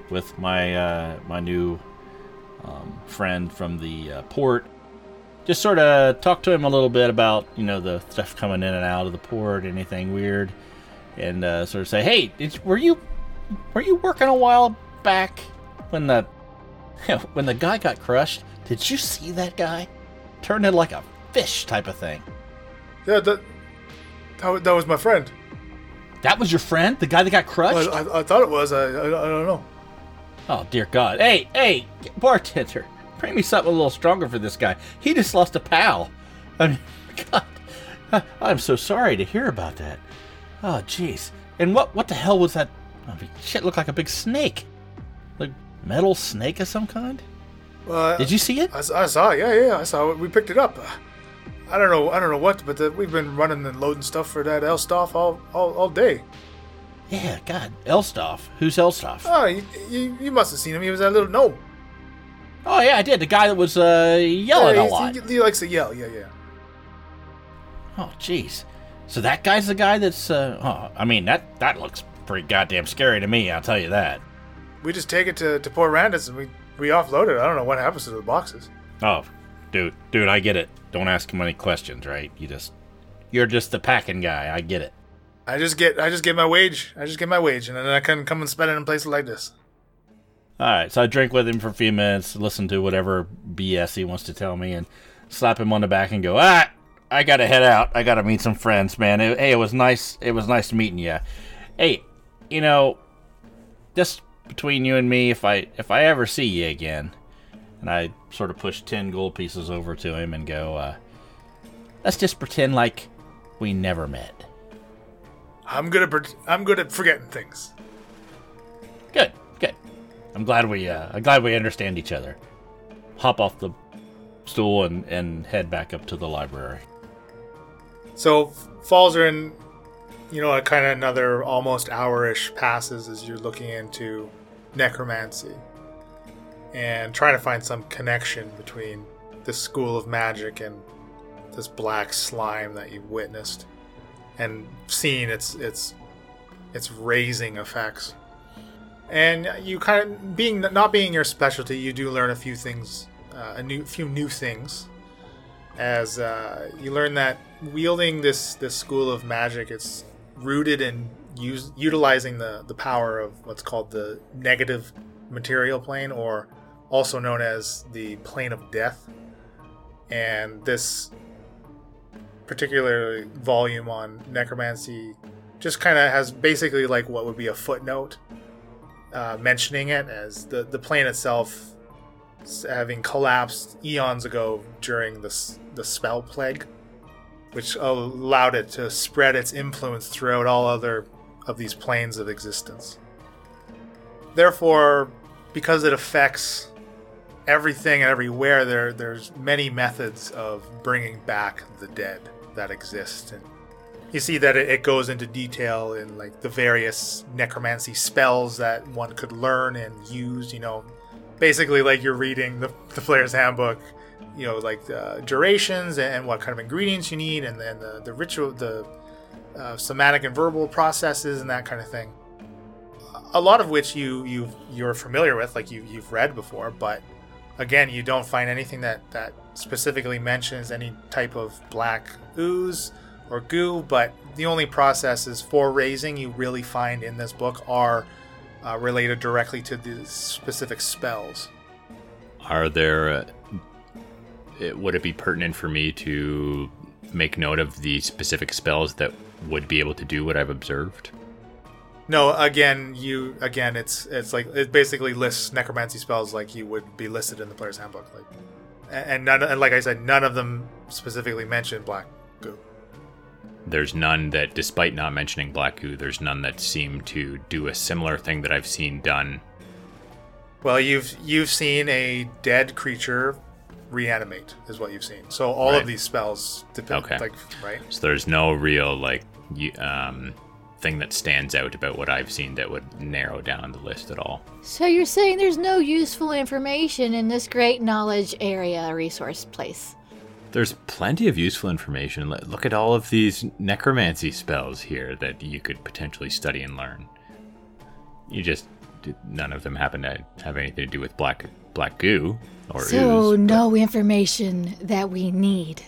with my uh, my new um, friend from the uh, port. Just sort of talk to him a little bit about you know the stuff coming in and out of the port, anything weird, and uh, sort of say, hey, did, were you were you working a while back when the when the guy got crushed? Did you see that guy? Turned into like a fish type of thing. Yeah, that that, that was my friend. That was your friend, the guy that got crushed. I, I thought it was. I, I, I don't know. oh dear God! Hey, hey, bartender, bring me something a little stronger for this guy. He just lost a pal. I mean, God, I, I'm so sorry to hear about that. Oh, jeez. And what what the hell was that? I mean, shit looked like a big snake, like metal snake of some kind. Uh, Did you see it? I saw it. Yeah, yeah, I saw it. We picked it up. I don't know. I don't know what, but uh, we've been running and loading stuff for that Elstoff all, all, all day. Yeah, God, Elstoff. Who's Elstoff? Oh, you, you, you must have seen him. He was that little gnome. Oh yeah, I did. The guy that was uh, yelling yeah, a lot. He, he likes to yell. Yeah, yeah. Oh, jeez. So that guy's the guy that's. Uh, oh, I mean that that looks pretty goddamn scary to me. I'll tell you that. We just take it to, to Port Randus and we, we offload it. I don't know what happens to the boxes. Oh, dude, dude, I get it. Don't ask him any questions, right? You just, you're just the packing guy. I get it. I just get I just get my wage. I just get my wage, and then I can come and spend it in places like this. All right, so I drink with him for a few minutes, listen to whatever BS he wants to tell me, and slap him on the back and go, ah, I gotta head out. I gotta meet some friends, man. It- hey, it was nice. It was nice meeting you. Hey, you know, just between you and me, if I if I ever see you again, and I sort of push ten gold pieces over to him and go, uh, let's just pretend like we never met. I'm good at I'm good at forgetting things. Good, good. I'm glad we uh, I'm glad we understand each other. Hop off the stool and, and head back up to the library. So Falzarin, you know, a kind of another almost hour-ish passes as you're looking into necromancy and trying to find some connection between this school of magic and this black slime that you've witnessed and seen its its its raising effects. And you kind of being not being your specialty, you do learn a few things, uh, a new few new things, as uh, you learn that wielding this this school of magic, it's rooted in use, utilizing the the power of what's called the negative material plane, or also known as the plane of death. And this particular volume on necromancy just kind of has basically like what would be a footnote uh, mentioning it as the the plane itself having collapsed eons ago during the the spell plague, which allowed it to spread its influence throughout all other of these planes of existence. Therefore, because it affects everything and everywhere, there there's many methods of bringing back the dead that exist and you see that it, it, goes into detail in like the various necromancy spells that one could learn and use. You know, basically like you're reading the, the player's handbook. You know, like the durations and what kind of ingredients you need, and then the, the ritual, the uh, somatic and verbal processes, and that kind of thing. A lot of which you you you're familiar with, like you you've read before, but again, you don't find anything that that specifically mentions any type of black ooze or goo, but the only processes for raising you really find in this book are uh, related directly to the specific spells. Are there. It, would it be pertinent for me to make note of the specific spells that would be able to do what I've observed? No, again, you again, it's it's like it basically lists necromancy spells like you would be listed in the player's handbook, like, and none, and like I said, none of them specifically mention black goo. There's none that, despite not mentioning Black Goo, there's none that seem to do a similar thing that I've seen done. Well, you've you've seen a dead creature reanimate, is what you've seen. So all right. of these spells depend, okay. like right. So there's no real like um, thing that stands out about what I've seen that would narrow down the list at all. So you're saying there's no useful information in this great knowledge area resource place? There's plenty of useful information. Look at all of these necromancy spells here that you could potentially study and learn. You just none of them happen to have anything to do with black black goo or so ooze, no but... information that we need.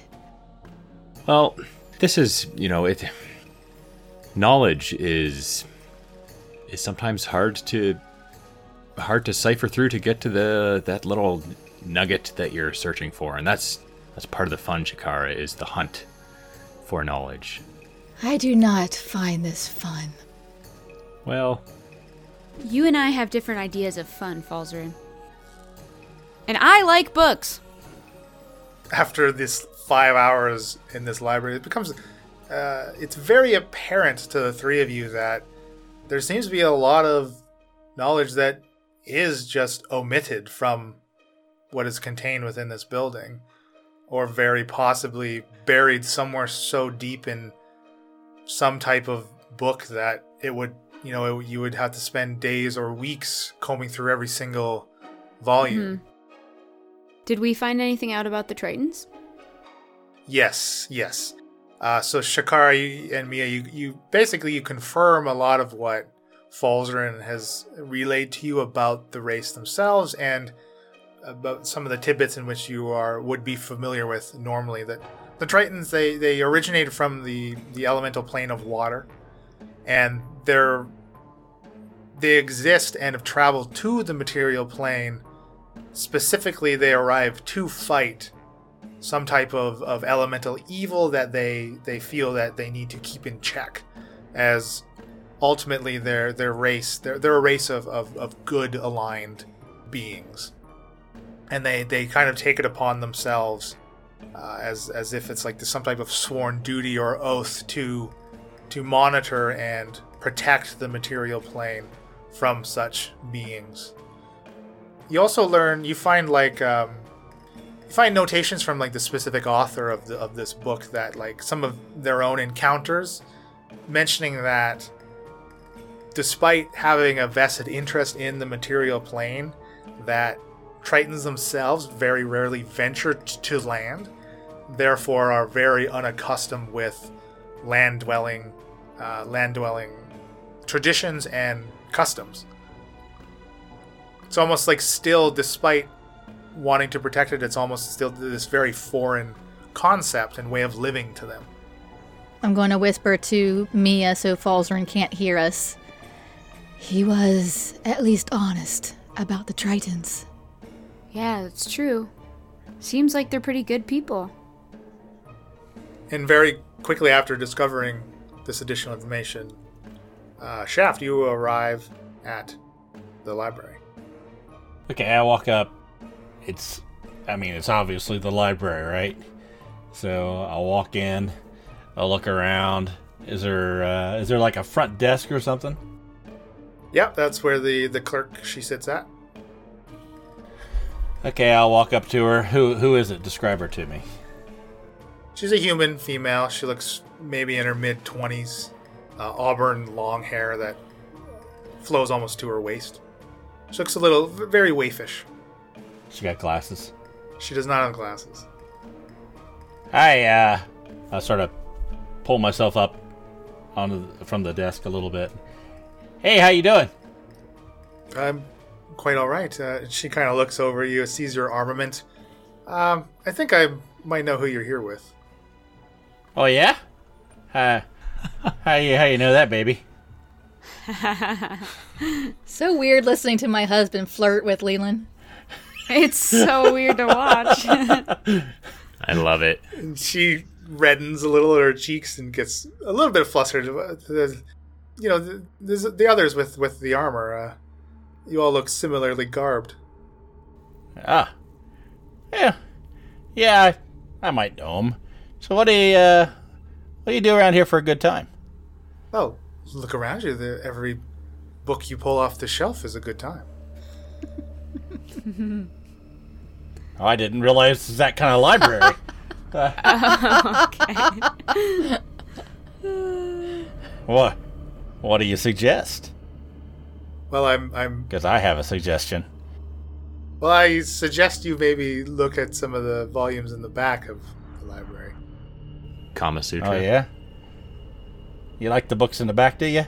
Well, this is you know it. Knowledge is is sometimes hard to hard to cipher through to get to the that little nugget that you're searching for, and that's that's part of the fun, Shakara, is the hunt for knowledge. I do not find this fun. Well, you and I have different ideas of fun, Falzarin. And I like books. After this five hours in this library, it becomes uh, it's very apparent to the three of you that there seems to be a lot of knowledge that is just omitted from what is contained within this building or very possibly buried somewhere so deep in some type of book that it would you know it, you would have to spend days or weeks combing through every single volume mm-hmm. Did we find anything out about the tritons yes yes uh, so shakara and mia you, you basically you confirm a lot of what falzarin has relayed to you about the race themselves and about some of the tidbits in which you are would be familiar with normally. That the Tritons they they originated from the the elemental plane of water, and they're they exist and have traveled to the material plane. Specifically, they arrive to fight some type of, of elemental evil that they they feel that they need to keep in check, as ultimately their their race they're, they're a race of, of, of good aligned beings and they they kind of take it upon themselves uh, as as if it's like some type of sworn duty or oath to to monitor and protect the material plane from such beings. You also learn you find like um, you find notations from like the specific author of the of this book that like some of their own encounters mentioning that despite having a vested interest in the material plane that tritons themselves very rarely venture t- to land therefore are very unaccustomed with land dwelling uh, land dwelling traditions and customs it's almost like still despite wanting to protect it it's almost still this very foreign concept and way of living to them I'm going to whisper to Mia so Falzarin can't hear us. He was at least honest about the Tritons. Yeah, that's true. Seems like they're pretty good people. And very quickly after discovering this additional information, uh, Shaft, you arrive at the library. Okay, I walk up. It's, I mean, it's obviously the library, right? So I'll walk in. I'll look around. Is there, uh, is there like a front desk or something? Yep, that's where the, the clerk she sits at. Okay, I'll walk up to her. Who, who is it? Describe her to me. She's a human female. She looks maybe in her mid 20s. Uh, auburn long hair that flows almost to her waist. She looks a little, very waifish. She got glasses. She does not have glasses. I, uh, I sort of pull myself up on the, from the desk a little bit. Hey, how you doing? I'm quite all right. Uh, she kind of looks over you, sees your armament. Um, I think I might know who you're here with. Oh yeah? Uh, how you how you know that, baby? So weird listening to my husband flirt with Leland. It's so weird to watch. I love it. And she reddens a little at her cheeks and gets a little bit flustered. You know, the, there's the others with with the armor. Uh, you all look similarly garbed. Ah, yeah, yeah. I, I might know him. So what do you uh, what do you do around here for a good time? Oh, look around you. The, every book you pull off the shelf is a good time. Oh, I didn't realize this is that kind of library. Okay. what? What do you suggest? Well, I'm I'm Because I have a suggestion. well. I suggest you maybe look at some of the volumes in the back of the library. Kama Sutra. Oh yeah. You like the books in the back, do you?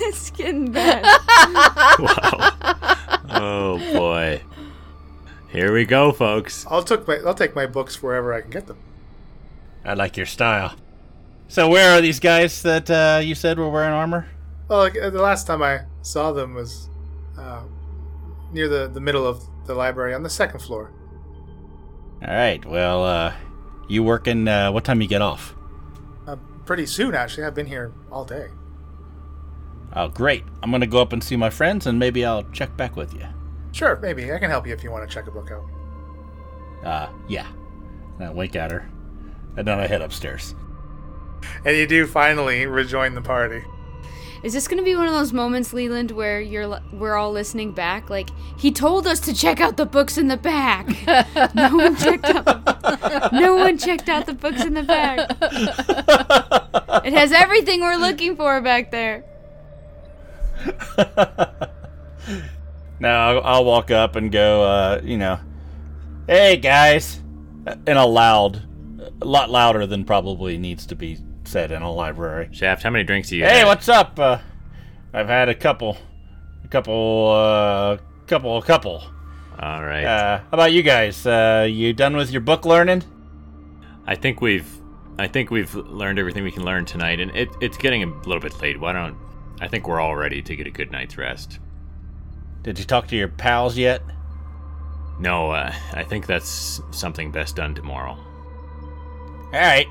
it's getting bad. wow. Oh boy. Here we go, folks. I'll took my I'll take my books wherever I can get them. I like your style. So where are these guys that uh, you said were wearing armor? Well, like, uh, the last time I saw them was uh, near the the middle of the library on the second floor. All right. Well, uh, you working? Uh, what time you get off? Uh, pretty soon, actually. I've been here all day. Oh, great. I'm gonna go up and see my friends, and maybe I'll check back with you. Sure, maybe I can help you if you want to check a book out. Uh, yeah. And I wink at her, and then I head upstairs. And you do finally rejoin the party. Is this gonna be one of those moments, Leland, where you're we're all listening back? Like he told us to check out the books in the back. no one checked out. The, no one checked out the books in the back. It has everything we're looking for back there. Now I'll, I'll walk up and go, uh, you know, hey guys, in a loud, a lot louder than probably needs to be said in a library. Shaft, how many drinks do you Hey, have? what's up? Uh, I've had a couple, a couple, uh, couple, a couple. All right. Uh, how about you guys? Uh, you done with your book learning? I think we've I think we've learned everything we can learn tonight and it, it's getting a little bit late. Why don't I think we're all ready to get a good night's rest. Did you talk to your pals yet? No, uh, I think that's something best done tomorrow. All right.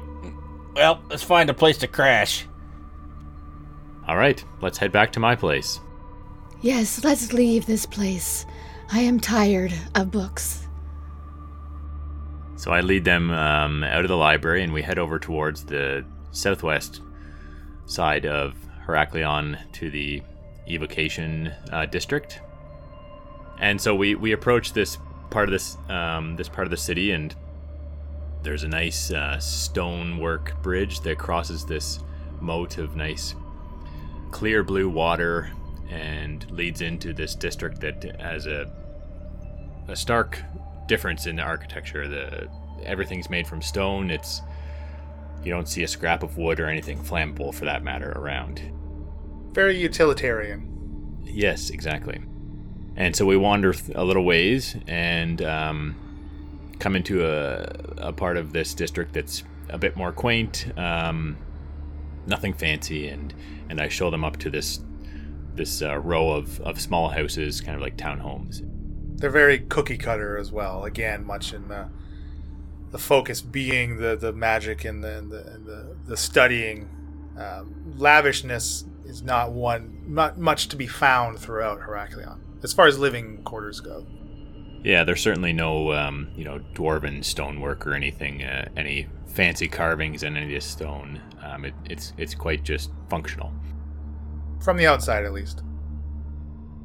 Well, let's find a place to crash. All right, let's head back to my place. Yes, let's leave this place. I am tired of books. So I lead them um, out of the library and we head over towards the southwest side of Heraklion to the evocation uh, district. And so we we approach this part of this um, this part of the city, and there's a nice uh, stonework bridge that crosses this moat of nice clear blue water and leads into this district that has a a stark difference in the architecture. The everything's made from stone. It's you don't see a scrap of wood or anything flammable for that matter around. Very utilitarian. Yes, exactly. And so we wander a little ways and um, come into a, a part of this district that's a bit more quaint, um, nothing fancy, and and I show them up to this this uh, row of, of small houses, kind of like townhomes. They're very cookie cutter as well. Again, much in the the focus being the the magic and the and the, and the, the studying. Um, lavishness is not one not much to be found throughout Heraklion as far as living quarters go. Yeah, there's certainly no um, you know dwarven stonework or anything, uh, any fancy carvings in any of this stone. Um, it, it's it's quite just functional. From the outside, at least.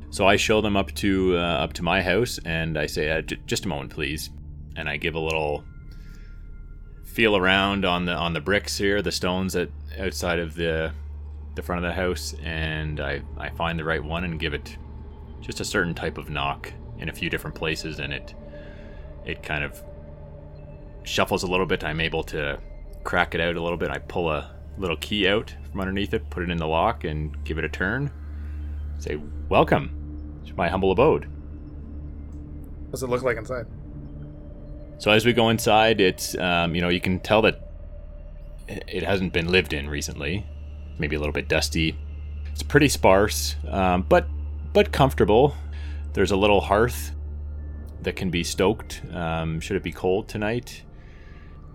So I show them up to uh, up to my house, and I say, uh, j- "Just a moment, please." And I give a little feel around on the on the bricks here, the stones that outside of the the front of the house, and I I find the right one and give it just a certain type of knock in a few different places, and it it kind of shuffles a little bit. I'm able to crack it out a little bit. I pull a little key out from underneath it, put it in the lock, and give it a turn. Say, "Welcome to my humble abode." What's it look like inside? So as we go inside, it's um, you know you can tell that it hasn't been lived in recently. Maybe a little bit dusty. It's pretty sparse, um, but but comfortable. There's a little hearth that can be stoked. Um, should it be cold tonight?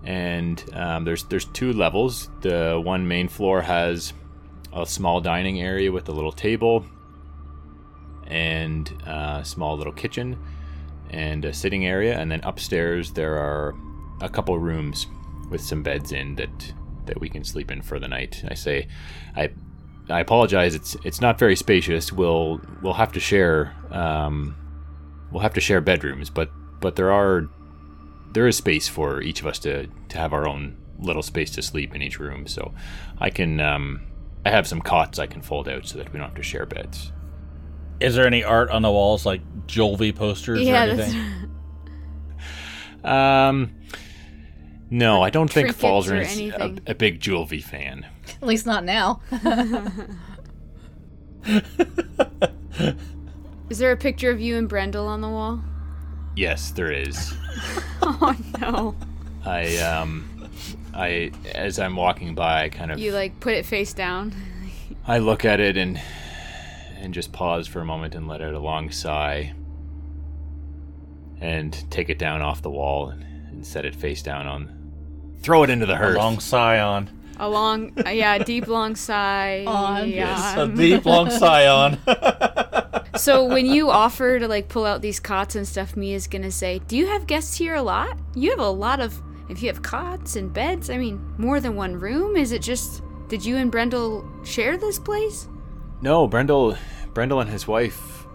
And um, there's there's two levels. The one main floor has a small dining area with a little table and a small little kitchen and a sitting area, and then upstairs there are a couple rooms with some beds in that that we can sleep in for the night. I say, I I apologize. It's it's not very spacious. We'll we'll have to share um, we'll have to share bedrooms, but but there are there is space for each of us to to have our own little space to sleep in each room. So I can um, I have some cots I can fold out so that we don't have to share beds. Is there any art on the walls, like Jolvi posters Yeah, or that's anything? Um, no, I don't think Falls or Falzarin's a, a big Jewel fan. At least not now. Is there a picture of you and Brendel on the wall? Yes, there is. Oh no. I um, I as I'm walking by, I kind of You like put it face down. I look at it and and just pause for a moment and let out a long sigh, and take it down off the wall and, and set it face down on. Throw it into the A hearth. long scion. A long, uh, yeah, deep long sigh. On. yeah. A deep long scion. So when you offer to like pull out these cots and stuff, Mia's gonna say, "Do you have guests here a lot? You have a lot of. If you have cots and beds, I mean, more than one room. Is it just? Did you and Brendel share this place? No, Brendel, Brendel and his wife,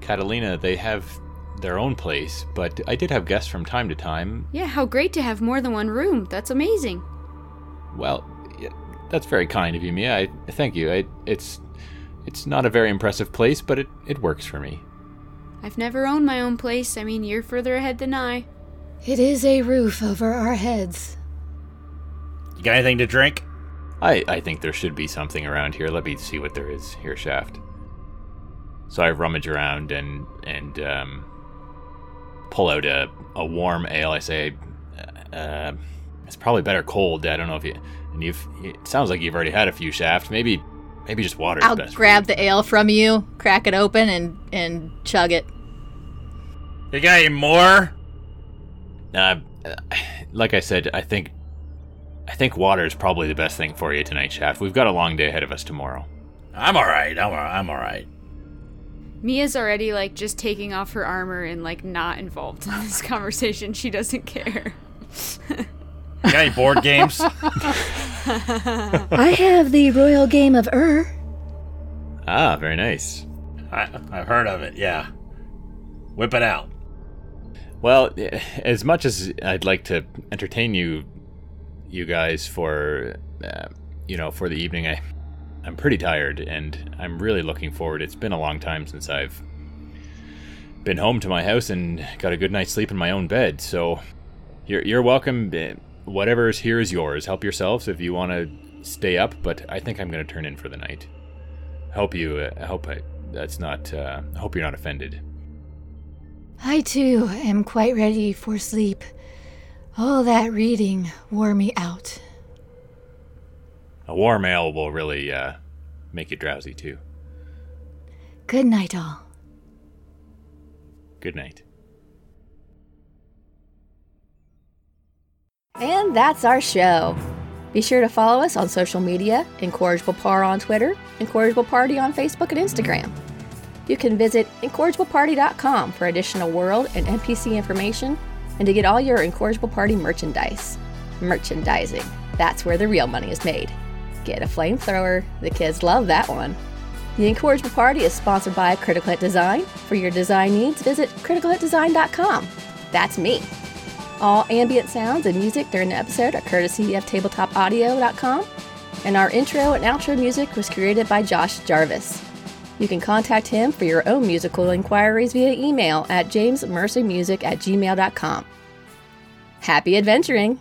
Catalina, they have their own place, but I did have guests from time to time. Yeah. How great to have more than one room. That's amazing. Well, yeah, that's very kind of you, Mia. I thank you. I, it's it's not a very impressive place, but it, it works for me. I've never owned my own place. I mean, you're further ahead than I. It is a roof over our heads. You got anything to drink? I, I think there should be something around here. Let me see what there is here, Shaft. So I rummage around and and um, pull out a, a warm ale. I say, uh, it's probably better cold. I don't know if you and you've. It sounds like you've already had a few, Shaft. Maybe maybe just water. I'll is best for grab the ale from you, crack it open, and and chug it. You got any more? you. Uh, like I said, I think I think water is probably the best thing for you tonight, Shaft. We've got a long day ahead of us tomorrow. I'm all right. I'm all right. I'm all right. Mia's already like just taking off her armor and like not involved in this conversation. She doesn't care. You got any board games? I have the royal game of Ur. Ah, very nice. I, I've heard of it. Yeah. Whip it out. Well, as much as I'd like to entertain you, you guys for, uh, you know, for the evening, I, I'm pretty tired, and I'm really looking forward. It's been a long time since I've been home to my house and got a good night's sleep in my own bed. So, you're you're welcome. Uh, Whatever's here is yours. Help yourselves if you want to stay up. But I think I'm going to turn in for the night. Help you. Uh, hope I, that's not. Uh, hope you're not offended. I too am quite ready for sleep. All that reading wore me out. A warm ale will really uh, make you drowsy too. Good night, all. Good night. And that's our show. Be sure to follow us on social media Incorrigible Par on Twitter, Incorrigible Party on Facebook and Instagram. You can visit incorrigibleparty.com for additional world and NPC information and to get all your Incorrigible Party merchandise. Merchandising. That's where the real money is made. Get a flamethrower. The kids love that one. The Incorrigible Party is sponsored by Critical Hit Design. For your design needs, visit criticalhitdesign.com. That's me. All ambient sounds and music during the episode are courtesy of tabletopaudio.com, and our intro and outro music was created by Josh Jarvis. You can contact him for your own musical inquiries via email at jamesmercymusic at gmail.com. Happy adventuring!